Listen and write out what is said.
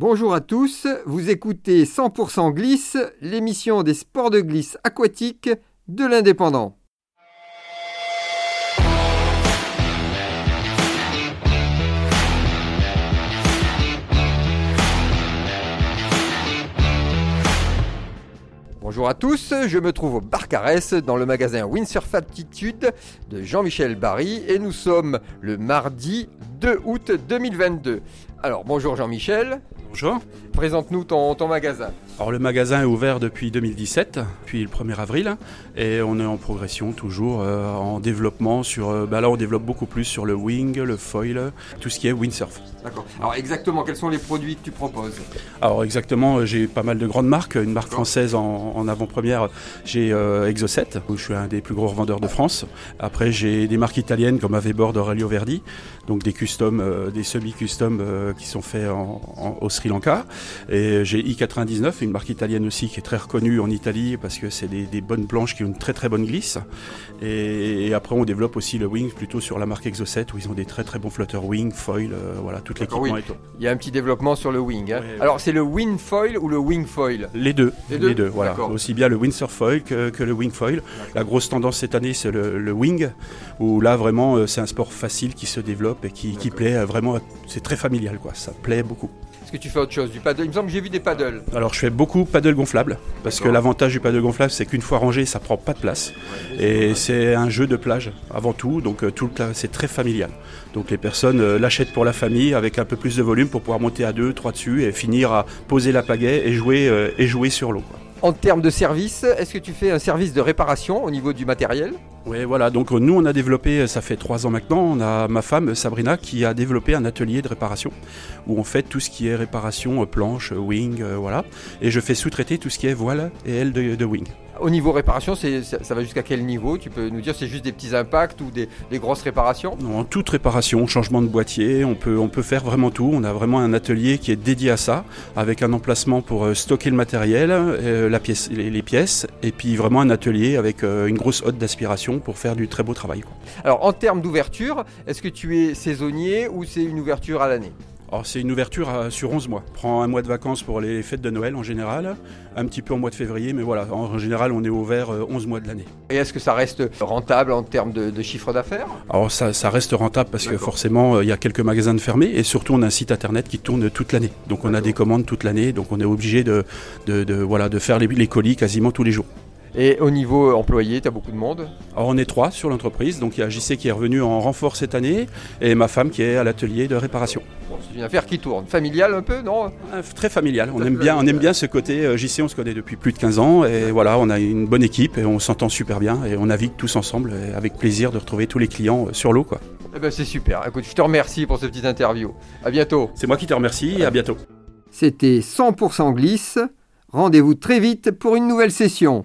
Bonjour à tous, vous écoutez 100% Glisse, l'émission des sports de glisse aquatique de l'Indépendant. Bonjour à tous, je me trouve au Barcarès dans le magasin Windsurf Attitude de Jean-Michel Barry et nous sommes le mardi 2 août 2022. Alors bonjour Jean-Michel. Bonjour. Présente-nous ton, ton magasin. Alors le magasin est ouvert depuis 2017, puis le 1er avril, et on est en progression toujours, euh, en développement sur... euh, bah là on développe beaucoup plus sur le wing, le foil, tout ce qui est windsurf. D'accord. Alors exactement, quels sont les produits que tu proposes? Alors exactement, euh, j'ai pas mal de grandes marques, une marque française en, en avant-première, j'ai euh, Exocet, où je suis un des plus gros revendeurs de France. Après j'ai des marques italiennes comme Avebord d'Aurelio Verdi, donc des customs, euh, des semi-customs euh, qui sont faits en- en- au Sri Lanka. Et j'ai I99, une marque italienne aussi qui est très reconnue en Italie parce que c'est des, des bonnes planches qui ont une très très bonne glisse. Et, et après on développe aussi le wing plutôt sur la marque Exocet où ils ont des très très bons flotteurs wing, foil, euh, voilà, tout D'accord, l'équipement oui. tout. Il y a un petit développement sur le wing. hein. Ouais, Alors c'est le wing foil ou le wing foil? Les deux, Les les deux voilà. Aussi bien le windsurf foil que, que le wing foil. La grosse tendance cette année, c'est le, le wing, où là vraiment, euh, c'est un sport facile qui se développe et qui, plaît euh, vraiment. C'est très familial, quoi. Ça plaît beaucoup. Est-ce que tu fais autre chose Du paddle? Il me semble que j'ai vu des paddles. Alors, je fais beaucoup paddle gonflable, parce que l'avantage du paddle gonflable, c'est qu'une fois rangé, ça prend pas de place. Et c'est un jeu de plage avant tout, donc euh, tout le c'est très familial. Donc les personnes euh, l'achètent pour la famille avec un peu plus de volume pour pouvoir monter à deux, trois dessus et finir à poser la pagaie et jouer euh, et jouer sur l'eau. En termes de service, est-ce que tu fais un service de réparation au niveau du matériel? Oui, voilà. Donc euh, nous, on a développé, euh, ça fait trois ans maintenant, on a ma femme Sabrina qui a développé un atelier de réparation où on fait tout ce qui est réparation euh, planche, euh, wing, euh, voilà. Et je fais sous-traiter tout ce qui est voile et aile de wing. Au niveau réparation, c'est- ça, ça va jusqu'à quel niveau? Tu peux nous dire c'est juste des petits impacts ou des, des grosses réparations? En toute réparation, changement de boîtier, on peut, on peut faire vraiment tout. On a vraiment un atelier qui est dédié à ça, avec un emplacement pour euh, stocker le matériel, euh, la pièce, les, les pièces, et puis vraiment un atelier avec euh, une grosse hotte d'aspiration pour faire du très beau travail. quoi. Alors en termes d'ouverture, est-ce que tu es saisonnier ou c'est une ouverture à l'année? Alors c'est une ouverture à- sur 11 mois. Prends un mois de vacances pour les fêtes de Noël en général, un petit peu en mois de février, mais voilà, en, général on est ouvert euh, 11 mois de l'année. Et est-ce que ça reste rentable en termes de, de chiffre d'affaires? Alors ça, ça reste rentable parce que forcément euh, il y a quelques magasins de fermés et surtout on a un site internet qui tourne toute l'année. Donc on a des commandes toute l'année, donc on est obligé de, de, de, voilà, de faire les, les colis quasiment tous les jours. Et au niveau employé, tu as beaucoup de monde? Alors on est trois sur l'entreprise, donc il y a JC qui est revenu en renfort cette année et ma femme qui est à l'atelier de réparation. Une affaire qui tourne. Familiale un peu, non Ah, Très familial, on aime bien, on aime bien ce côté euh, JC, on se connaît depuis plus de 15 ans et voilà, on a une bonne équipe et on s'entend super bien et on navigue tous ensemble et avec plaisir de retrouver tous les clients euh, sur l'eau quoi. Eh ben c'est super. Écoute, je te remercie pour cette petite interview. À bientôt. C'est moi qui te remercie et à bientôt. C'était 100% glisse. Rendez-vous très vite pour une nouvelle session.